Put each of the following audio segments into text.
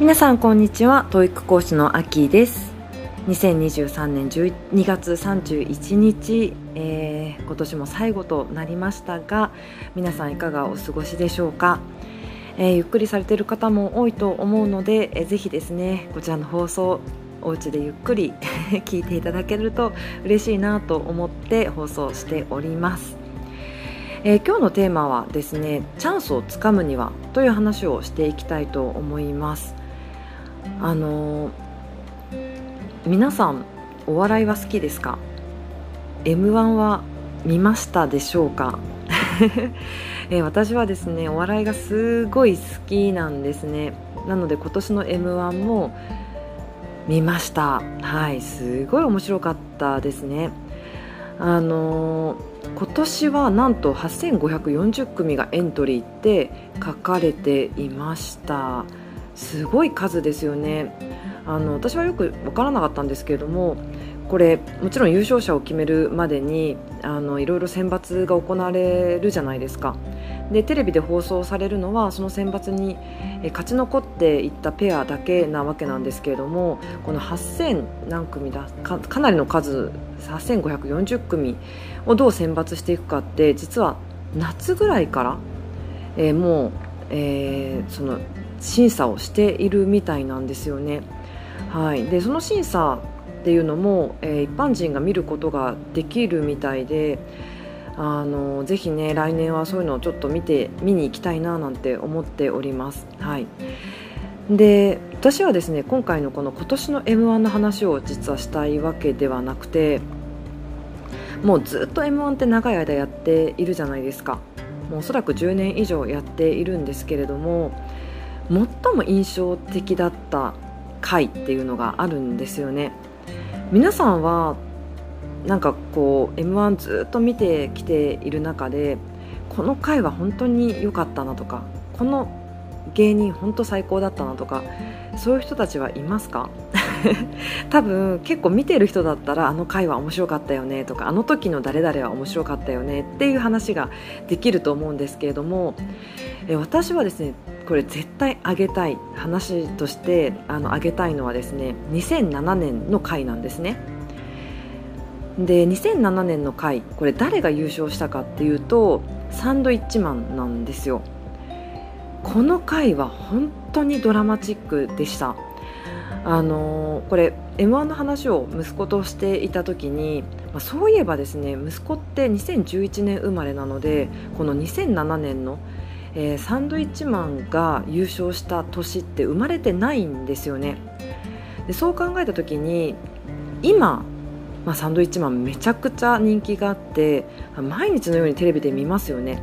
皆さんこんにちは。TOEIC 講師のアキです。2023年12月31日、えー、今年も最後となりましたが皆さんいかがお過ごしでしょうか、えー、ゆっくりされている方も多いと思うので、えー、ぜひですねこちらの放送お家でゆっくり 聞いていただけると嬉しいなと思って放送しております。えー、今日のテーマはですねチャンスをつかむにはという話をしていきたいと思います。あの皆さんお笑いは好きですか？m 1は見ましたでしょうか？え私はですねお笑いがすごい好きなんですね。なので今年の m 1も見ました。はいすごい面白かったですね。あの今年はなんと8540組がエントリーって書かれていました。すごい数ですよね。あの私はよく分からなかったんですけれどもこれもちろん優勝者を決めるまでにあのいろいろ選抜が行われるじゃないですか。でテレビで放送されるのはその選抜に勝ち残っていったペアだけなわけなんですけれどもこの8000何組だかかなりの数8540組をどう選抜していくかって実は夏ぐらいから、えー、もう、えー、その審査をしているみたいなんですよね。はい、でその審査っていうのも、えー、一般人が見ることができるみたいであのぜひね来年はそういうのをちょっと見て見に行きたいななんて思っております。はいで私はですね今回のこの今年の m 1の話を実はしたいわけではなくてもうずっと m 1って長い間やっているじゃないですかもうおそらく10年以上やっているんですけれども最も印象的だった回っていうのがあるんですよね。皆さんはなんかこう m 1ずっと見てきている中でこの回は本当に良かったなとかこの芸人本当最高だったなとかそういう人たちはいますか？多分結構見てる人だったらあの回は面白かったよねとかあの時の誰々は面白かったよねっていう話ができると思うんですけれども私はですねこれ絶対あげたい話としてあのあげたいのはですね2007年の回なんですね。で2007年の回これ誰が優勝したかっていうとサンドイッチマンなんですよ。この回は本当にドラマチックでした。あの、これ m 1の話を息子としていた時に、まあ、そういえばですね息子って2011年生まれなのでこの2007年の、えー、サンドイッチマンが優勝した年って生まれてないんですよね。でそう考えた時に今、まあ、サンドイッチマンめちゃくちゃ人気があって毎日のようにテレビで見ますよね。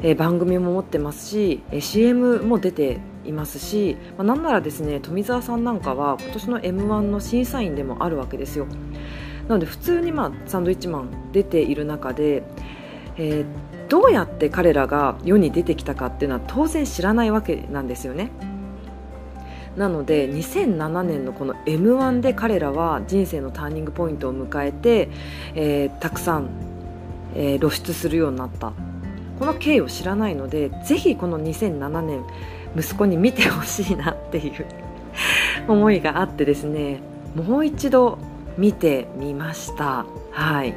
えー、番組も持ってますし、えー、CM も出ていますし、まあ、なんならですね富澤さんなんかは今年の m 1の審査員でもあるわけですよ。なので普通に、まあ、サンドイッチマン出ている中で、えー、どうやって彼らが世に出てきたかっていうのは当然知らないわけなんですよね。なので2007年のこの m 1で彼らは人生のターニングポイントを迎えて、えー、たくさん、えー、露出するようになった。この経緯を知らないのでぜひこの2007年息子に見てほしいなっていう 思いがあってですねもう一度見てみました。はい。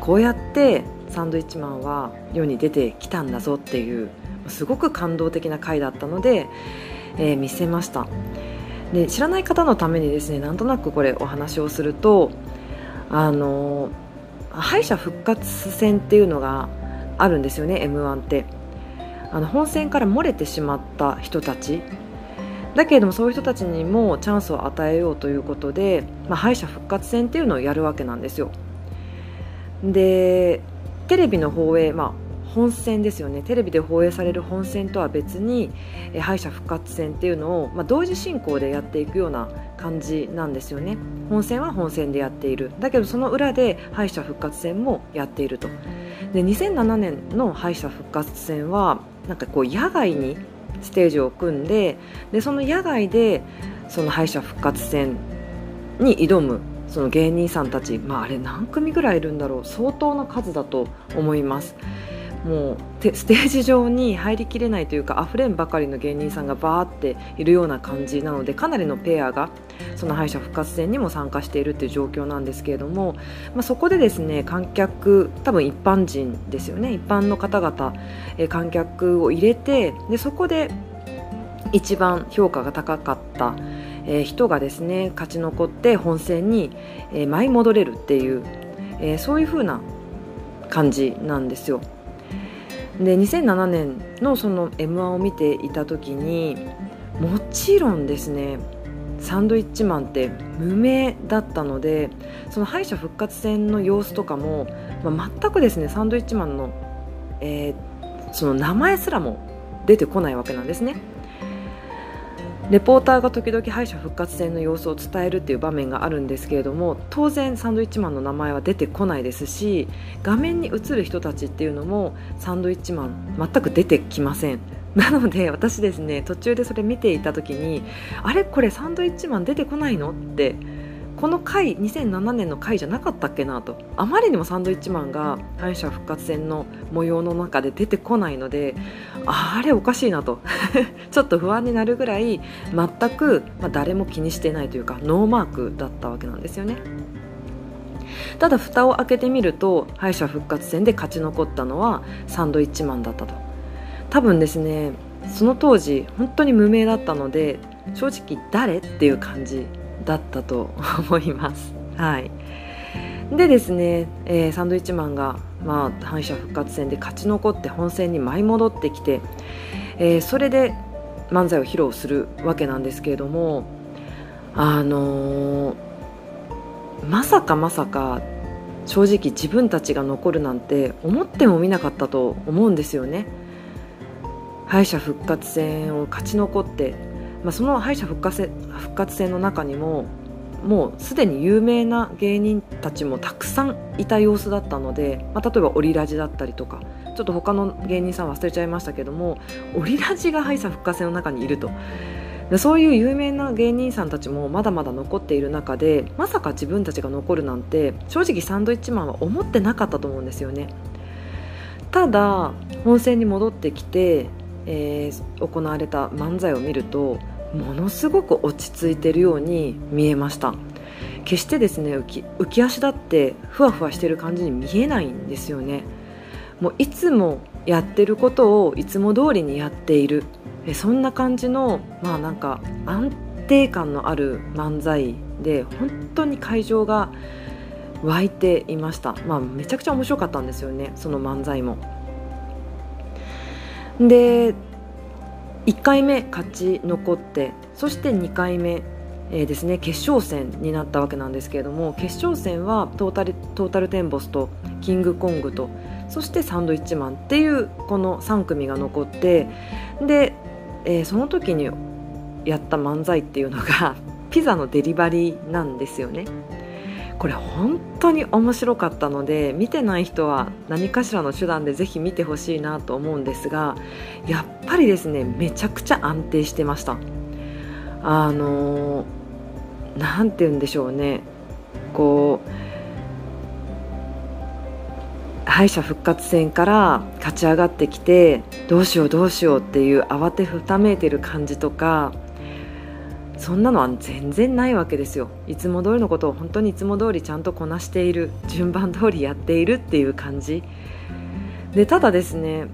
こうやってサンドイッチマンは世に出てきたんだぞっていうすごく感動的な回だったので、えー、見せました。で知らない方のためにですねなんとなくこれお話をするとあの敗者復活戦っていうのがあるんですよね m 1って。あの本戦から漏れてしまった人たち。だけれどもそういう人たちにもチャンスを与えようということで、まあ、敗者復活戦っていうのをやるわけなんですよ。でテレビの放映、まあ、本戦ですよね。テレビで放映される本戦とは別に敗者復活戦っていうのを、まあ、同時進行でやっていくような感じなんですよね。本戦は本戦でやっている。だけどその裏で敗者復活戦もやっていると。で2007年の敗者復活戦はなんかこう野外にステージを組んででその野外でその敗者復活戦に挑むその芸人さんたち、まあ、あれ何組ぐらいいるんだろう相当な数だと思います。もうステージ上に入りきれないというかあふれんばかりの芸人さんがバーっているような感じなのでかなりのペアがその敗者復活戦にも参加しているという状況なんですけれども、まあ、そこでですね観客多分一般人ですよね一般の方々、え観客を入れてでそこで一番評価が高かった、えー、人がですね勝ち残って本戦に、えー、舞い戻れるっていう、えー、そういう風な感じなんですよ。で2007年のその m 1を見ていた時にもちろんですねサンドイッチマンって無名だったのでその敗者復活戦の様子とかも、まあ、全くですねサンドイッチマンの、えー、その名前すらも出てこないわけなんですね。レポーターが時々敗者復活戦の様子を伝えるっていう場面があるんですけれども当然サンドイッチマンの名前は出てこないですし画面に映る人たちっていうのもサンドイッチマン全く出てきません。なので私ですね途中でそれ見ていた時にあれ？これサンドイッチマン出てこないの？ってこの回2007年の回じゃなかったっけなと。あまりにもサンドイッチマンが敗者復活戦の模様の中で出てこないのであれおかしいなと。ちょっと不安になるぐらい全く、まあ、誰も気にしてないというかノーマークだったわけなんですよね。ただ蓋を開けてみると敗者復活戦で勝ち残ったのはサンドイッチマンだったと。多分ですねその当時本当に無名だったので正直誰っていう感じだったと思います。はい、でですね、えー、サンドイッチマンが、まあ、敗者復活戦で勝ち残って本戦に舞い戻ってきて、えー、それで漫才を披露するわけなんですけれどもあのー、まさかまさか正直自分たちが残るなんて思ってもみなかったと思うんですよね敗者復活戦を勝ち残ってまあ、その敗者復活復活戦の中にももうすでに有名な芸人たちもたくさんいた様子だったので、まあ、例えばオリラジだったりとかちょっと他の芸人さん忘れちゃいましたけどもオリラジが敗者復活戦の中にいると。でそういう有名な芸人さんたちもまだまだ残っている中でまさか自分たちが残るなんて正直サンドイッチマンは思ってなかったと思うんですよね。ただ本戦に戻ってきて、えー、行われた漫才を見るとものすごく落ち着いてるように見えました。決してですね浮き足だってふわふわしてる感じに見えないんですよね。もういつもやってることをいつも通りにやっている。そんな感じのまあなんか安定感のある漫才で本当に会場が湧いていました、まあ、めちゃくちゃ面白かったんですよねその漫才も。で1回目勝ち残ってそして2回目、えー、ですね決勝戦になったわけなんですけれども決勝戦はトータルトータルテンボスとキングコングとそしてサンドイッチマンっていうこの3組が残ってで、えー、その時にやった漫才っていうのがピザのデリバリーなんですよね。これ本当に面白かったので見てない人は何かしらの手段でぜひ見てほしいなと思うんですがやっぱりですねめちゃくちゃ安定してました。あの何て言うんでしょうね。こう敗者復活戦から勝ち上がってきてどうしようどうしようっていう慌てふためいてる感じとかそんなのは全然ないわけですよ。いつも通りのことを本当にいつも通りちゃんとこなしている順番通りやっているっていう感じ。でただですね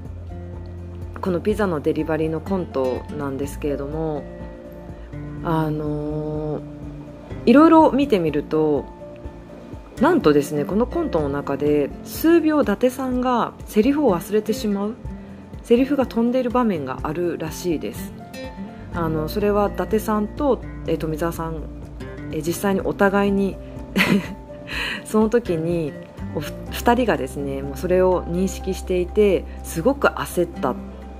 このピザのデリバリーのコントなんですけれどもあのー、いろいろ見てみるとなんとですねこのコントの中で数秒伊達さんがセリフを忘れてしまうセリフが飛んでいる場面があるらしいです。あのそれは伊達さんと、え富澤さん、え実際にお互いに その時にお2人がですねもうそれを認識していてすごく焦ったっ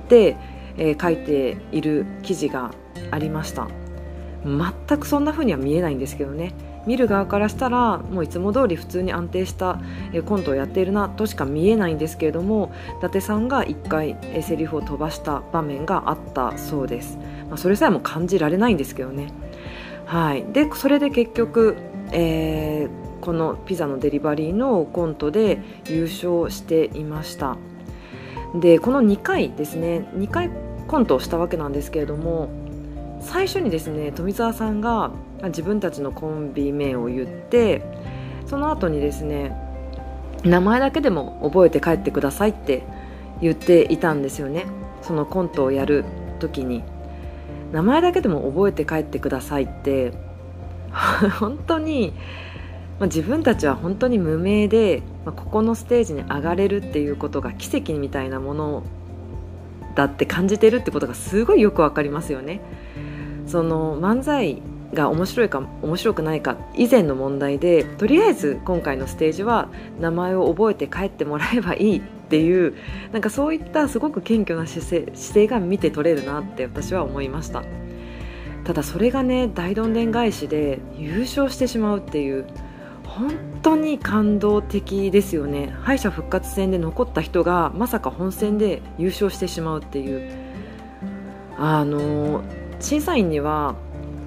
て、えー、書いている記事がありました。全くそんな風には見えないんですけどね。見る側からしたらもういつも通り普通に安定したコントをやっているなとしか見えないんですけれども伊達さんが1回セリフを飛ばした場面があったそうです、まあ、それさえも感じられないんですけどね。はい。でそれで結局、えー、このピザのデリバリーのコントで優勝していました。でこの2回ですね2回コントをしたわけなんですけれども最初にですね富澤さんが自分たちのコンビ名を言ってその後にですね名前だけでも覚えて帰ってくださいって言っていたんですよね。そのコントをやる時に。名前だけでも覚えて帰ってくださいって。本当に、まあ、自分たちは本当に無名で、まあ、ここのステージに上がれるっていうことが奇跡みたいなものだって感じてるってことがすごいよくわかりますよね。その漫才が面白いか面白くないか以前の問題でとりあえず今回のステージは名前を覚えて帰ってもらえばいいっていうなんかそういったすごく謙虚な姿勢姿勢が見て取れるなって私は思いました。ただそれがね大どんでん返しで優勝してしまうっていう本当に感動的ですよね。敗者復活戦で残った人がまさか本戦で優勝してしまうっていう。あの審査員には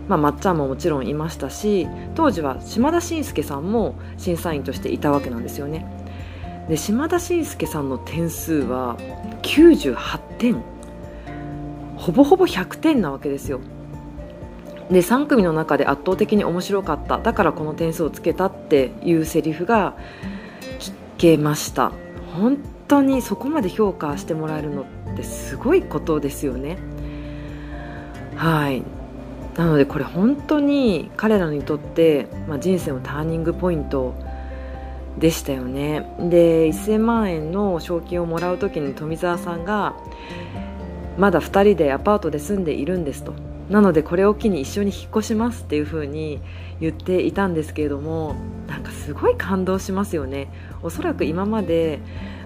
まあ、まっちゃんももちろんいましたし当時は島田紳介さんも審査員としていたわけなんですよね。で島田紳介さんの点数は98点。ほぼほぼ100点なわけですよ。で3組の中で圧倒的に面白かった。だからこの点数をつけたっていうセリフが聞けました。本当にそこまで評価してもらえるのってすごいことですよね。はい。なのでこれ本当に彼らにとって、まあ、人生のターニングポイントでしたよね。で1000万円の賞金をもらう時に富澤さんがまだ2人でアパートで住んでいるんですと。なのでこれを機に一緒に引っ越しますっていう風に言っていたんですけれどもなんかすごい感動しますよね。おそらく今まで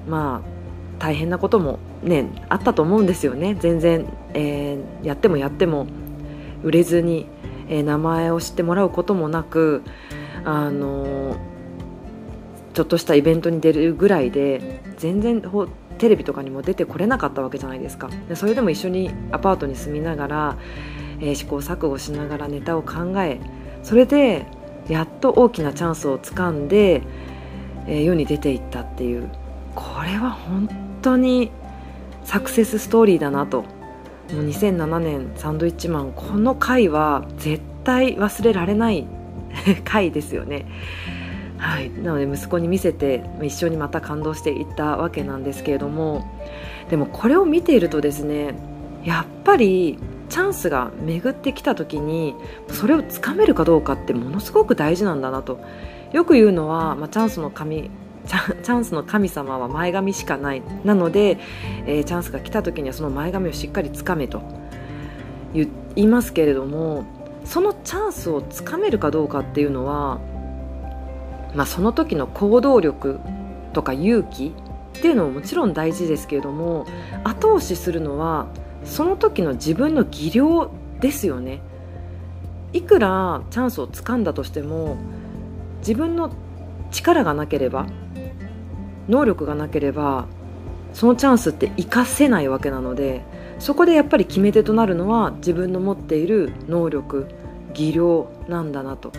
まあ大変なこともねあったと思うんですよね。全然、えー、やってもやっても売れずに、えー、名前を知ってもらうこともなくあのー、ちょっとしたイベントに出るぐらいで全然テレビとかにも出てこれなかったわけじゃないですか。でそれでも一緒にアパートに住みながら、えー、試行錯誤しながらネタを考えそれでやっと大きなチャンスをつかんで、え、世に出ていったっていう。これは本当にサクセスストーリーだなと。もう2007年サンドイッチマンこの回は絶対忘れられない 回ですよね。はい、なので息子に見せて一緒にまた感動していったわけなんですけれども。でもこれを見ているとですねやっぱりチャンスが巡ってきた時にそれをつかめるかどうかってものすごく大事なんだなと。よく言うのは、まあ、チャンスの神チャンスの神様は前髪しかない。なので、えー、チャンスが来た時にはその前髪をしっかりつかめと。言いますけれどもそのチャンスをつかめるかどうかっていうのは、まあ、その時の行動力とか勇気っていうのももちろん大事ですけれども後押しするのはその時の自分の技量ですよね。いくらチャンスをつかんだとしても自分の力がなければ能力がなければそのチャンスって活かせないわけなのでそこでやっぱり決め手となるのは自分の持っている能力技量なんだなと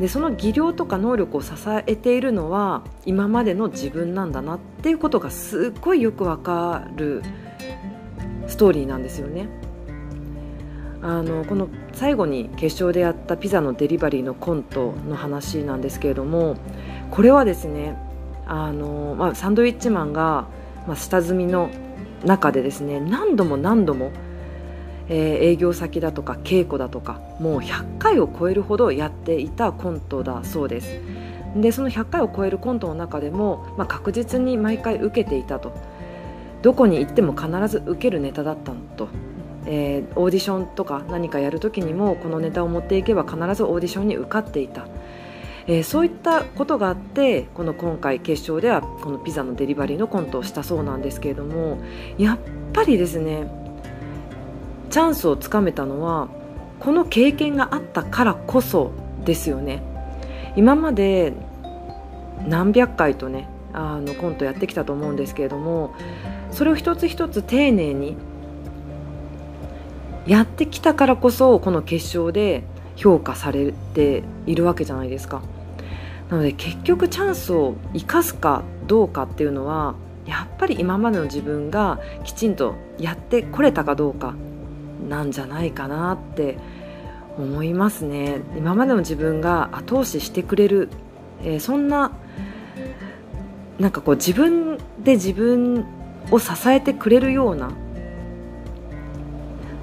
でその技量とか能力を支えているのは今までの自分なんだなっていうことがすっごいよくわかるストーリーなんですよね。あのこの最後に決勝でやったピザのデリバリーのコントの話なんですけれどもこれはですねあの、まあ、サンドウィッチマンが、まあ、下積みの中でですね何度も何度も、えー、営業先だとか稽古だとかもう100回を超えるほどやっていたコントだそうです。でその100回を超えるコントの中でも、まあ、確実に毎回受けていたと。どこに行っても必ず受けるネタだったのと。えー、オーディションとか何かやるときにもこのネタを持っていけば必ずオーディションに受かっていた、えー、そういったことがあってこの今回決勝ではこのピザのデリバリーのコントをしたそうなんですけれどもやっぱりですねチャンスをつかめたのはこの経験があったからこそですよね。今まで何百回とねあのコントやってきたと思うんですけれどもそれを一つ一つ丁寧にやってきたからこそこの決勝で評価されているわけじゃないですか。なので結局チャンスを生かすかどうかっていうのはやっぱり今までの自分がきちんとやってこれたかどうかなんじゃないかなって思いますね。今までの自分が後押ししてくれる、えー、そんななんかこう自分で自分を支えてくれるような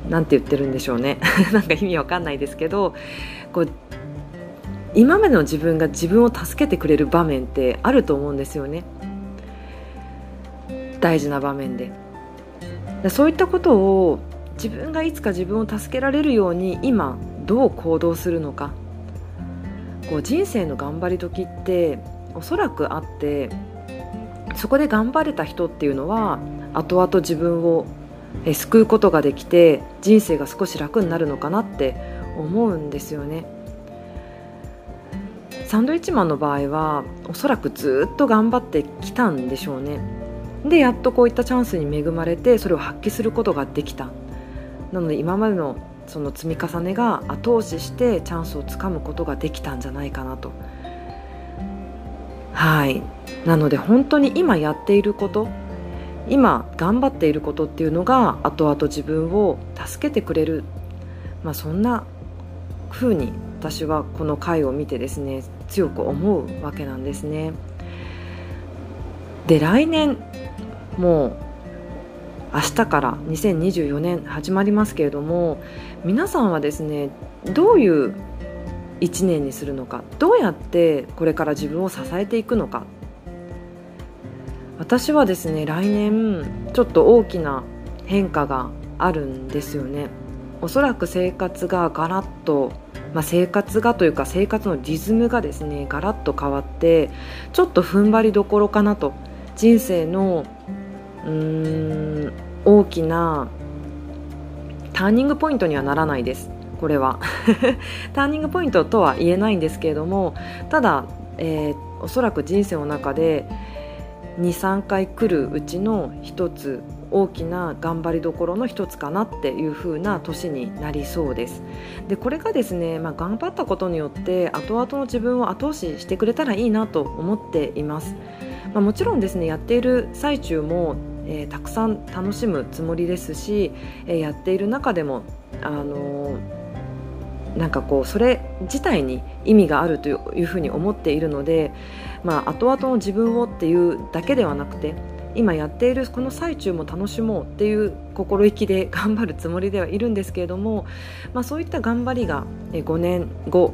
なんて言ってるんでしょうね。なんか意味わかんないですけどこう今までの自分が自分を助けてくれる場面ってあると思うんですよね。大事な場面で。そういったことを自分がいつか自分を助けられるように今どう行動するのか。こう人生の頑張り時っておそらくあってそこで頑張れた人っていうのは後々自分を救うことができて人生が少し楽になるのかなって思うんですよね。サンドイッチマンの場合はおそらくずっと頑張ってきたんでしょうね。でやっとこういったチャンスに恵まれてそれを発揮することができた。なので今までのその積み重ねが後押ししてチャンスをつかむことができたんじゃないかなと。はい。なので本当に今やっていること今頑張っていることっていうのが後々自分を助けてくれる、まあ、そんな風に私はこの回を見てですね強く思うわけなんですね。で来年もう明日から2024年始まりますけれども皆さんはですねどういう1年にするのかどうやってこれから自分を支えていくのか私はですね来年ちょっと大きな変化があるんですよねおそらく生活がガラッと、まあ、生活がというか生活のリズムがですねガラッと変わってちょっと踏ん張りどころかなと。人生のうーん大きなターニングポイントにはならないです。これは。ターニングポイントとは言えないんですけれどもただ、えー、おそらく人生の中で23回来るうちの一つ大きな頑張りどころの一つかなっていう風な年になりそうです。でこれがですね、まあ、頑張ったことによって後々の自分を後押ししてくれたらいいなと思っています、まあ、もちろんですねやっている最中もえー、たくさん楽しむつもりですし、えー、やっている中でも、あのー、なんかこうそれ自体に意味があるというふうに思っているので、まあ、後々の自分をっていうだけではなくて今やっているこの最中も楽しもうっていう心意気で頑張るつもりではいるんですけれども、まあ、そういった頑張りが5年後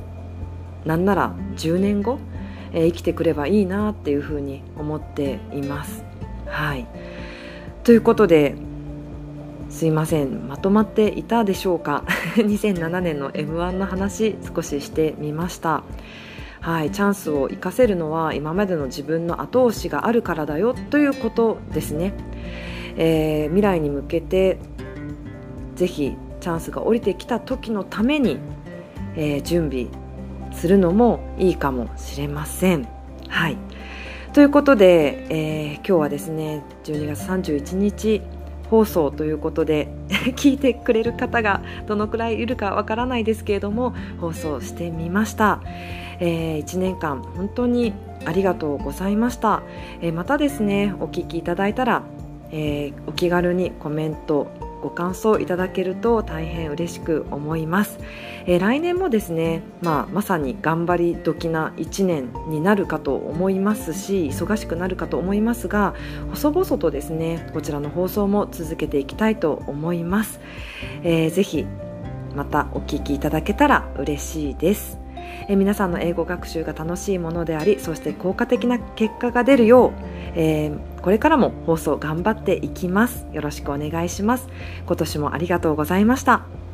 なんなら10年後生きてくればいいなっていうふうに思っています。はい。ということですいません。まとまっていたでしょうか？2007年の m 1の話少ししてみました。はいチャンスを生かせるのは今までの自分の後押しがあるからだよということですね、えー、未来に向けてぜひチャンスが降りてきた時のために、えー、準備するのもいいかもしれません。はい。ということで、えー、今日はですね12月31日放送ということで 聞いてくれる方がどのくらいいるかわからないですけれども放送してみました、えー、1年間本当にありがとうございました、えー、またですねお聞きいただいたら、えー、お気軽にコメントご感想いただけると大変嬉しく思います、えー、来年もですね、まあ、まさに頑張り時な1年になるかと思いますし忙しくなるかと思いますが細々とですねこちらの放送も続けていきたいと思います、えー、ぜひまたお聞きいただけたら嬉しいです。え皆さんの英語学習が楽しいものでありそして効果的な結果が出るよう、えー、これからも放送頑張っていきます。よろしくお願いします。今年もありがとうございました。